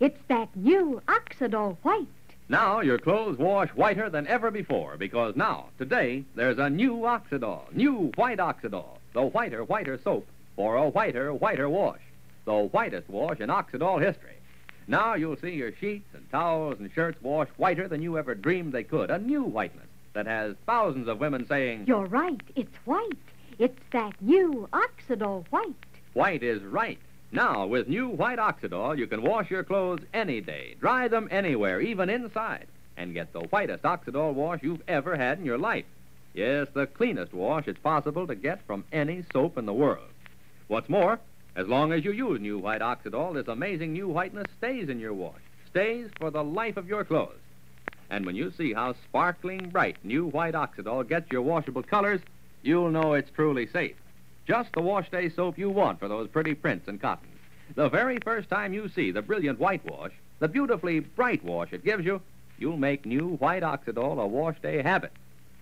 It's that new Oxidol White. Now your clothes wash whiter than ever before because now, today, there's a new Oxidol, new white Oxidol, the whiter, whiter soap for a whiter, whiter wash, the whitest wash in Oxidol history. Now you'll see your sheets and towels and shirts wash whiter than you ever dreamed they could, a new whiteness that has thousands of women saying, You're right. It's white. It's that new Oxidol White. White is right. Now, with new white Oxidol, you can wash your clothes any day, dry them anywhere, even inside, and get the whitest Oxidol wash you've ever had in your life. Yes, the cleanest wash it's possible to get from any soap in the world. What's more, as long as you use new white Oxidol, this amazing new whiteness stays in your wash, stays for the life of your clothes. And when you see how sparkling bright new white Oxidol gets your washable colors, you'll know it's truly safe. Just the wash day soap you want for those pretty prints and cottons. The very first time you see the brilliant white wash, the beautifully bright wash it gives you, you'll make new white Oxidol a wash day habit.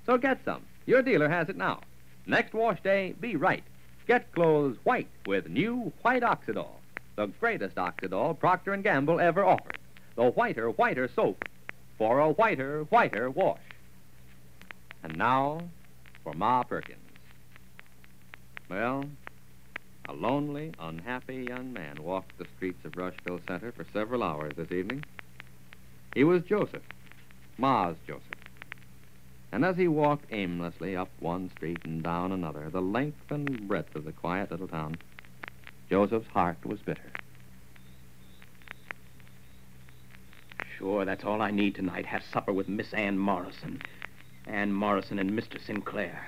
So get some. Your dealer has it now. Next wash day, be right. Get clothes white with new white Oxidol, the greatest Oxidol Procter & Gamble ever offered. The whiter, whiter soap for a whiter, whiter wash. And now for Ma Perkins. Well, a lonely, unhappy young man walked the streets of Rushville Center for several hours this evening. He was Joseph, Ma's Joseph. And as he walked aimlessly up one street and down another, the length and breadth of the quiet little town, Joseph's heart was bitter. Sure, that's all I need tonight. Have supper with Miss Ann Morrison. Ann Morrison and Mr. Sinclair.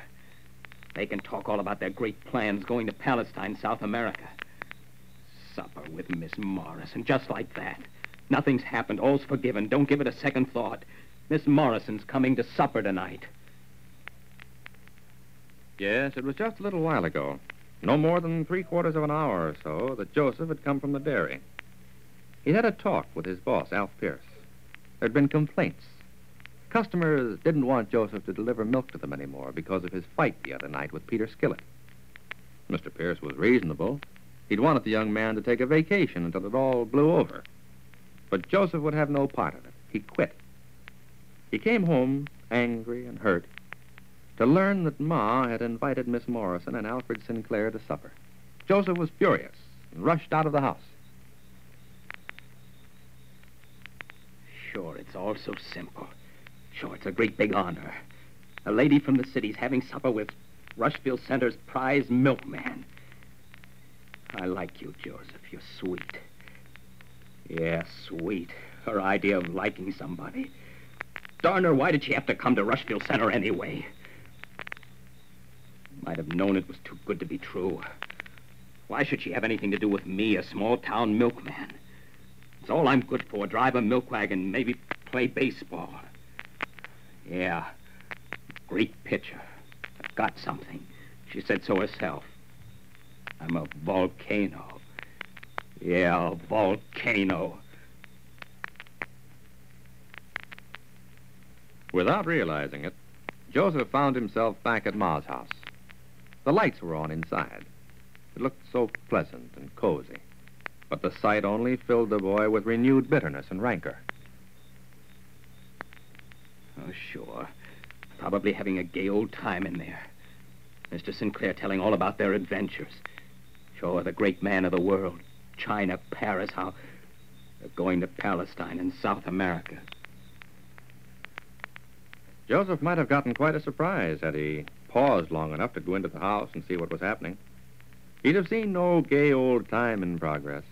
They can talk all about their great plans going to Palestine, South America. Supper with Miss Morrison, just like that. Nothing's happened. All's forgiven. Don't give it a second thought. Miss Morrison's coming to supper tonight. Yes, it was just a little while ago, no more than three quarters of an hour or so, that Joseph had come from the dairy. He'd had a talk with his boss, Alf Pierce. There'd been complaints. Customers didn't want Joseph to deliver milk to them anymore because of his fight the other night with Peter Skillet. Mr. Pierce was reasonable. He'd wanted the young man to take a vacation until it all blew over. But Joseph would have no part of it. He quit. He came home angry and hurt to learn that Ma had invited Miss Morrison and Alfred Sinclair to supper. Joseph was furious and rushed out of the house. Sure, it's all so simple. Sure, it's a great big honor. A lady from the city's having supper with Rushville Center's prize milkman. I like you, Joseph. You're sweet. Yeah, sweet. Her idea of liking somebody. Darn her, why did she have to come to Rushville Center anyway? Might have known it was too good to be true. Why should she have anything to do with me, a small town milkman? It's all I'm good for drive a milk wagon, maybe play baseball. Yeah, great pitcher. I've got something. She said so herself. I'm a volcano. Yeah, a volcano. Without realizing it, Joseph found himself back at Ma's house. The lights were on inside. It looked so pleasant and cozy. But the sight only filled the boy with renewed bitterness and rancor. Oh, sure. Probably having a gay old time in there. Mr. Sinclair telling all about their adventures. Sure, the great man of the world. China, Paris, how they're going to Palestine and South America. Joseph might have gotten quite a surprise had he paused long enough to go into the house and see what was happening. He'd have seen no gay old time in progress.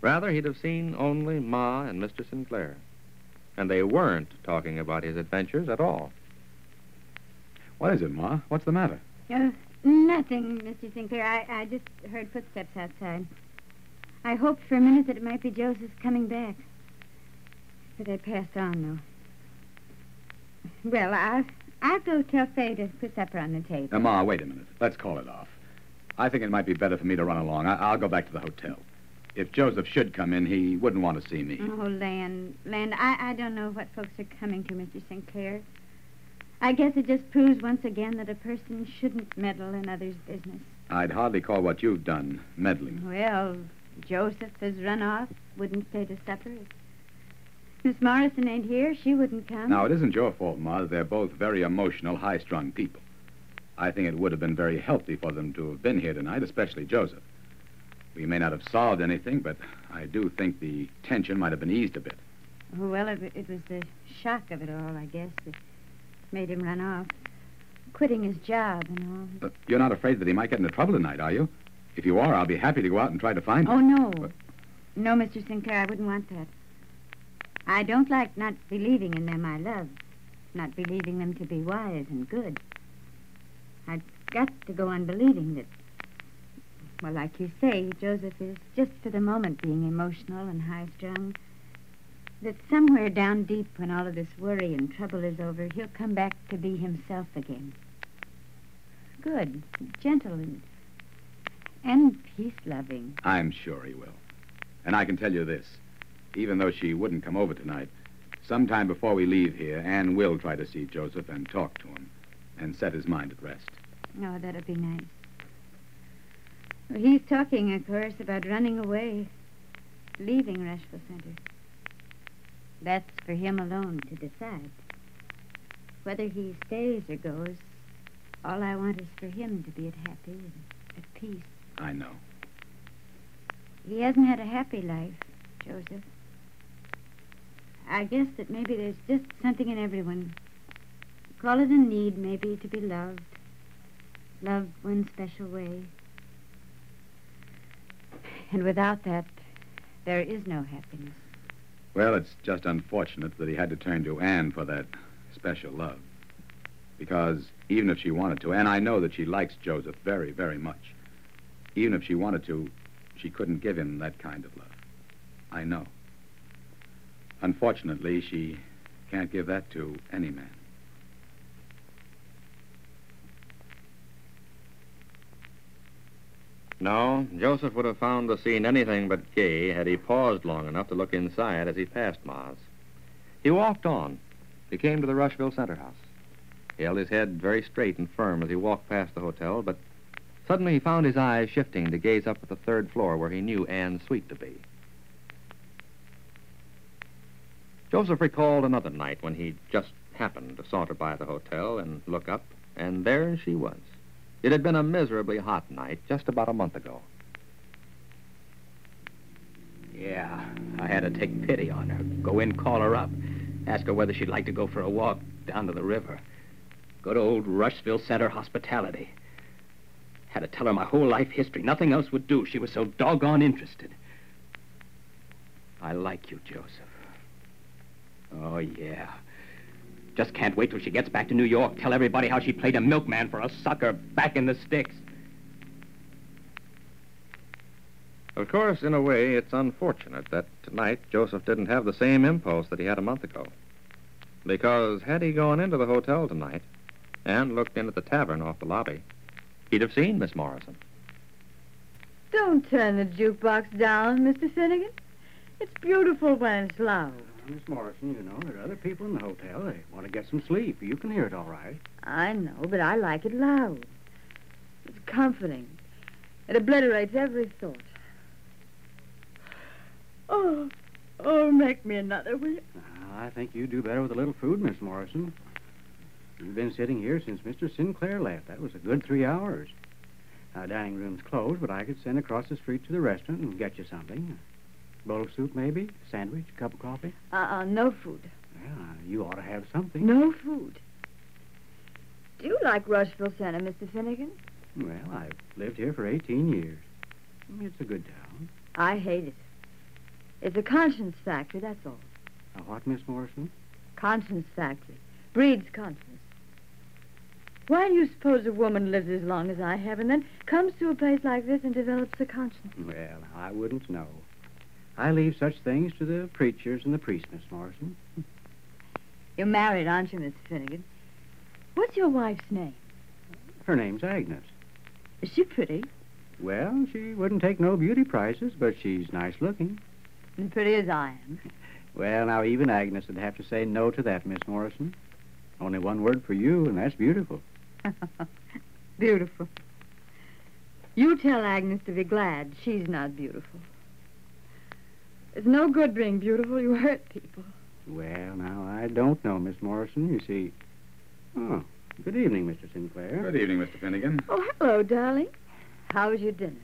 Rather, he'd have seen only Ma and Mr. Sinclair. And they weren't talking about his adventures at all. What is it, Ma? What's the matter? Uh, nothing, Mr. Sinclair. I, I just heard footsteps outside. I hoped for a minute that it might be Joseph coming back. But they passed on, though. Well, I'll, I'll go tell Faye to put supper on the table. Now, Ma, wait a minute. Let's call it off. I think it might be better for me to run along. I- I'll go back to the hotel. If Joseph should come in, he wouldn't want to see me. Oh, Land, Land, I, I don't know what folks are coming to, Mr. Sinclair. I guess it just proves once again that a person shouldn't meddle in others' business. I'd hardly call what you've done meddling. Well, Joseph has run off, wouldn't stay to supper. If Miss Morrison ain't here, she wouldn't come. Now, it isn't your fault, Ma. They're both very emotional, high-strung people. I think it would have been very healthy for them to have been here tonight, especially Joseph. We may not have solved anything, but I do think the tension might have been eased a bit. Oh, well, it, it was the shock of it all, I guess, that made him run off. Quitting his job and all. But you're not afraid that he might get into trouble tonight, are you? If you are, I'll be happy to go out and try to find him. Oh, no. But- No, Mr. Sinclair, I wouldn't want that. I don't like not believing in them I love, not believing them to be wise and good. I've got to go on believing that, well, like you say, Joseph is just for the moment being emotional and high strung. That somewhere down deep, when all of this worry and trouble is over, he'll come back to be himself again. Good, gentle, and, and peace loving. I'm sure he will. And I can tell you this. Even though she wouldn't come over tonight, sometime before we leave here, Anne will try to see Joseph and talk to him and set his mind at rest. Oh, that'll be nice. He's talking, of course, about running away, leaving Rushville Center. That's for him alone to decide. Whether he stays or goes, all I want is for him to be at happy and at peace. I know. He hasn't had a happy life, Joseph. I guess that maybe there's just something in everyone. Call it a need, maybe, to be loved. Loved one special way. And without that, there is no happiness. Well, it's just unfortunate that he had to turn to Anne for that special love. Because even if she wanted to, and I know that she likes Joseph very, very much, even if she wanted to, she couldn't give him that kind of love. I know. Unfortunately, she can't give that to any man. No, Joseph would have found the scene anything but gay had he paused long enough to look inside as he passed Ma's. He walked on. He came to the Rushville Center House. He held his head very straight and firm as he walked past the hotel, but suddenly he found his eyes shifting to gaze up at the third floor where he knew Anne's suite to be. Joseph recalled another night when he just happened to saunter by the hotel and look up, and there she was. It had been a miserably hot night just about a month ago. Yeah, I had to take pity on her. Go in, call her up. Ask her whether she'd like to go for a walk down to the river. Good old Rushville Center hospitality. Had to tell her my whole life history. Nothing else would do. She was so doggone interested. I like you, Joseph. Oh, yeah. Just can't wait till she gets back to New York. Tell everybody how she played a milkman for a sucker back in the sticks. Of course, in a way, it's unfortunate that tonight Joseph didn't have the same impulse that he had a month ago. Because had he gone into the hotel tonight and looked in at the tavern off the lobby, he'd have seen Miss Morrison. Don't turn the jukebox down, Mr. Finnegan. It's beautiful when it's loud. Miss Morrison, you know, there are other people in the hotel. They want to get some sleep. You can hear it all right. I know, but I like it loud. It's comforting. It obliterates every thought. Oh, oh, make me another, will you? Uh, I think you do better with a little food, Miss Morrison. You've been sitting here since Mr. Sinclair left. That was a good three hours. Our dining room's closed, but I could send across the street to the restaurant and get you something. Bowl of soup, maybe? Sandwich? Cup of coffee? Uh-uh, no food. Well, you ought to have something. No food. Do you like Rushville Center, Mr. Finnegan? Well, I've lived here for 18 years. It's a good town. I hate it. It's a conscience factory, that's all. A what, Miss Morrison? Conscience factory. Breeds conscience. Why do you suppose a woman lives as long as I have and then comes to a place like this and develops a conscience? Well, I wouldn't know. I leave such things to the preachers and the priests, Miss Morrison. You're married, aren't you, Mr. Finnegan? What's your wife's name? Her name's Agnes. Is she pretty? Well, she wouldn't take no beauty prizes, but she's nice looking. As pretty as I am. Well, now, even Agnes would have to say no to that, Miss Morrison. Only one word for you, and that's beautiful. beautiful. You tell Agnes to be glad she's not beautiful. It's no good being beautiful. You hurt people. Well, now, I don't know, Miss Morrison. You see. Oh, good evening, Mr. Sinclair. Good evening, Mr. Finnegan. Oh, hello, darling. How was your dinner?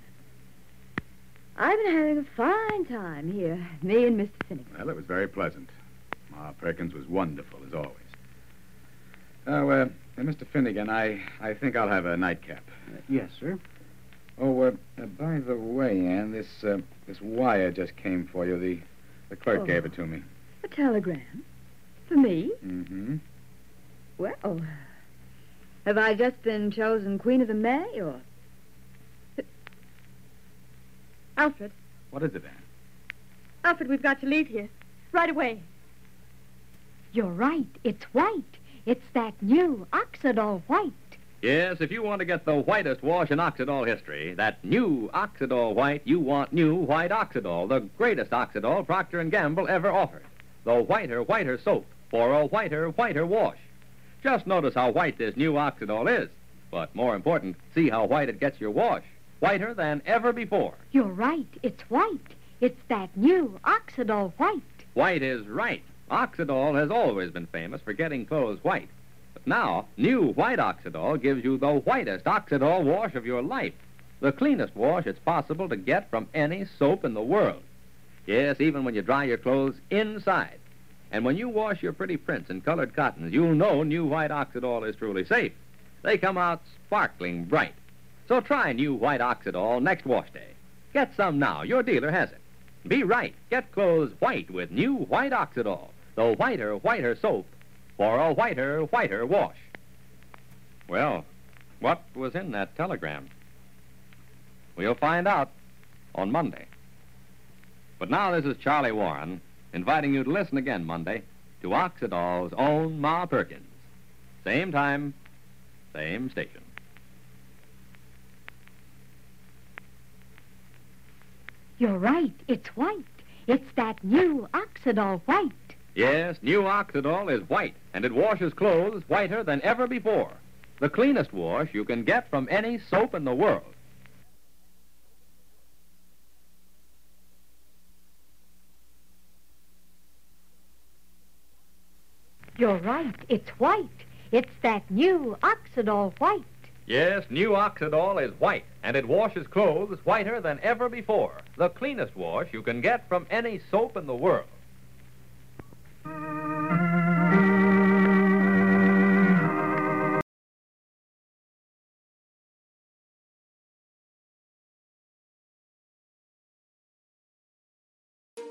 I've been having a fine time here, me and Mr. Finnegan. Well, it was very pleasant. Ma Perkins was wonderful, as always. Oh, uh, uh, Mr. Finnegan, I, I think I'll have a nightcap. Uh, yes, sir. Oh, uh, uh, by the way, Anne, this uh, this wire just came for you. The the clerk Oh. gave it to me. A telegram? For me? Mm-hmm. Well, have I just been chosen Queen of the May, or... Alfred, What is it, Anne? Alfred, we've got to leave here. Right away. You're right. It's white. It's that new Oxidol white. Yes, if you want to get the whitest wash in Oxidol history, that new Oxidol white, you want new white Oxidol, the greatest Oxidol Procter & Gamble ever offered. The whiter, whiter soap for a whiter, whiter wash. Just notice how white this new Oxidol is. But more important, see how white it gets your wash. Whiter than ever before. You're right. It's white. It's that new Oxidol white. White is right. Oxidol has always been famous for getting clothes white. But now, new white Oxidol gives you the whitest Oxidol wash of your life. The cleanest wash it's possible to get from any soap in the world. Yes, even when you dry your clothes inside. And when you wash your pretty prints and colored cottons, you'll know new white Oxidol is truly safe. They come out sparkling bright. So try new white Oxidol next wash day. Get some now. Your dealer has it. Be right. Get clothes white with new white Oxidol, the whiter, whiter soap for a whiter, whiter wash. Well, what was in that telegram? We'll find out on Monday. But now this is Charlie Warren inviting you to listen again Monday to Oxidol's own Ma Perkins. Same time, same station. You're right. It's white. It's that new Oxidol white. Yes, new Oxidol is white, and it washes clothes whiter than ever before. The cleanest wash you can get from any soap in the world. You're right. It's white. It's that new Oxidol white. Yes, new Oxidol is white, and it washes clothes whiter than ever before. The cleanest wash you can get from any soap in the world.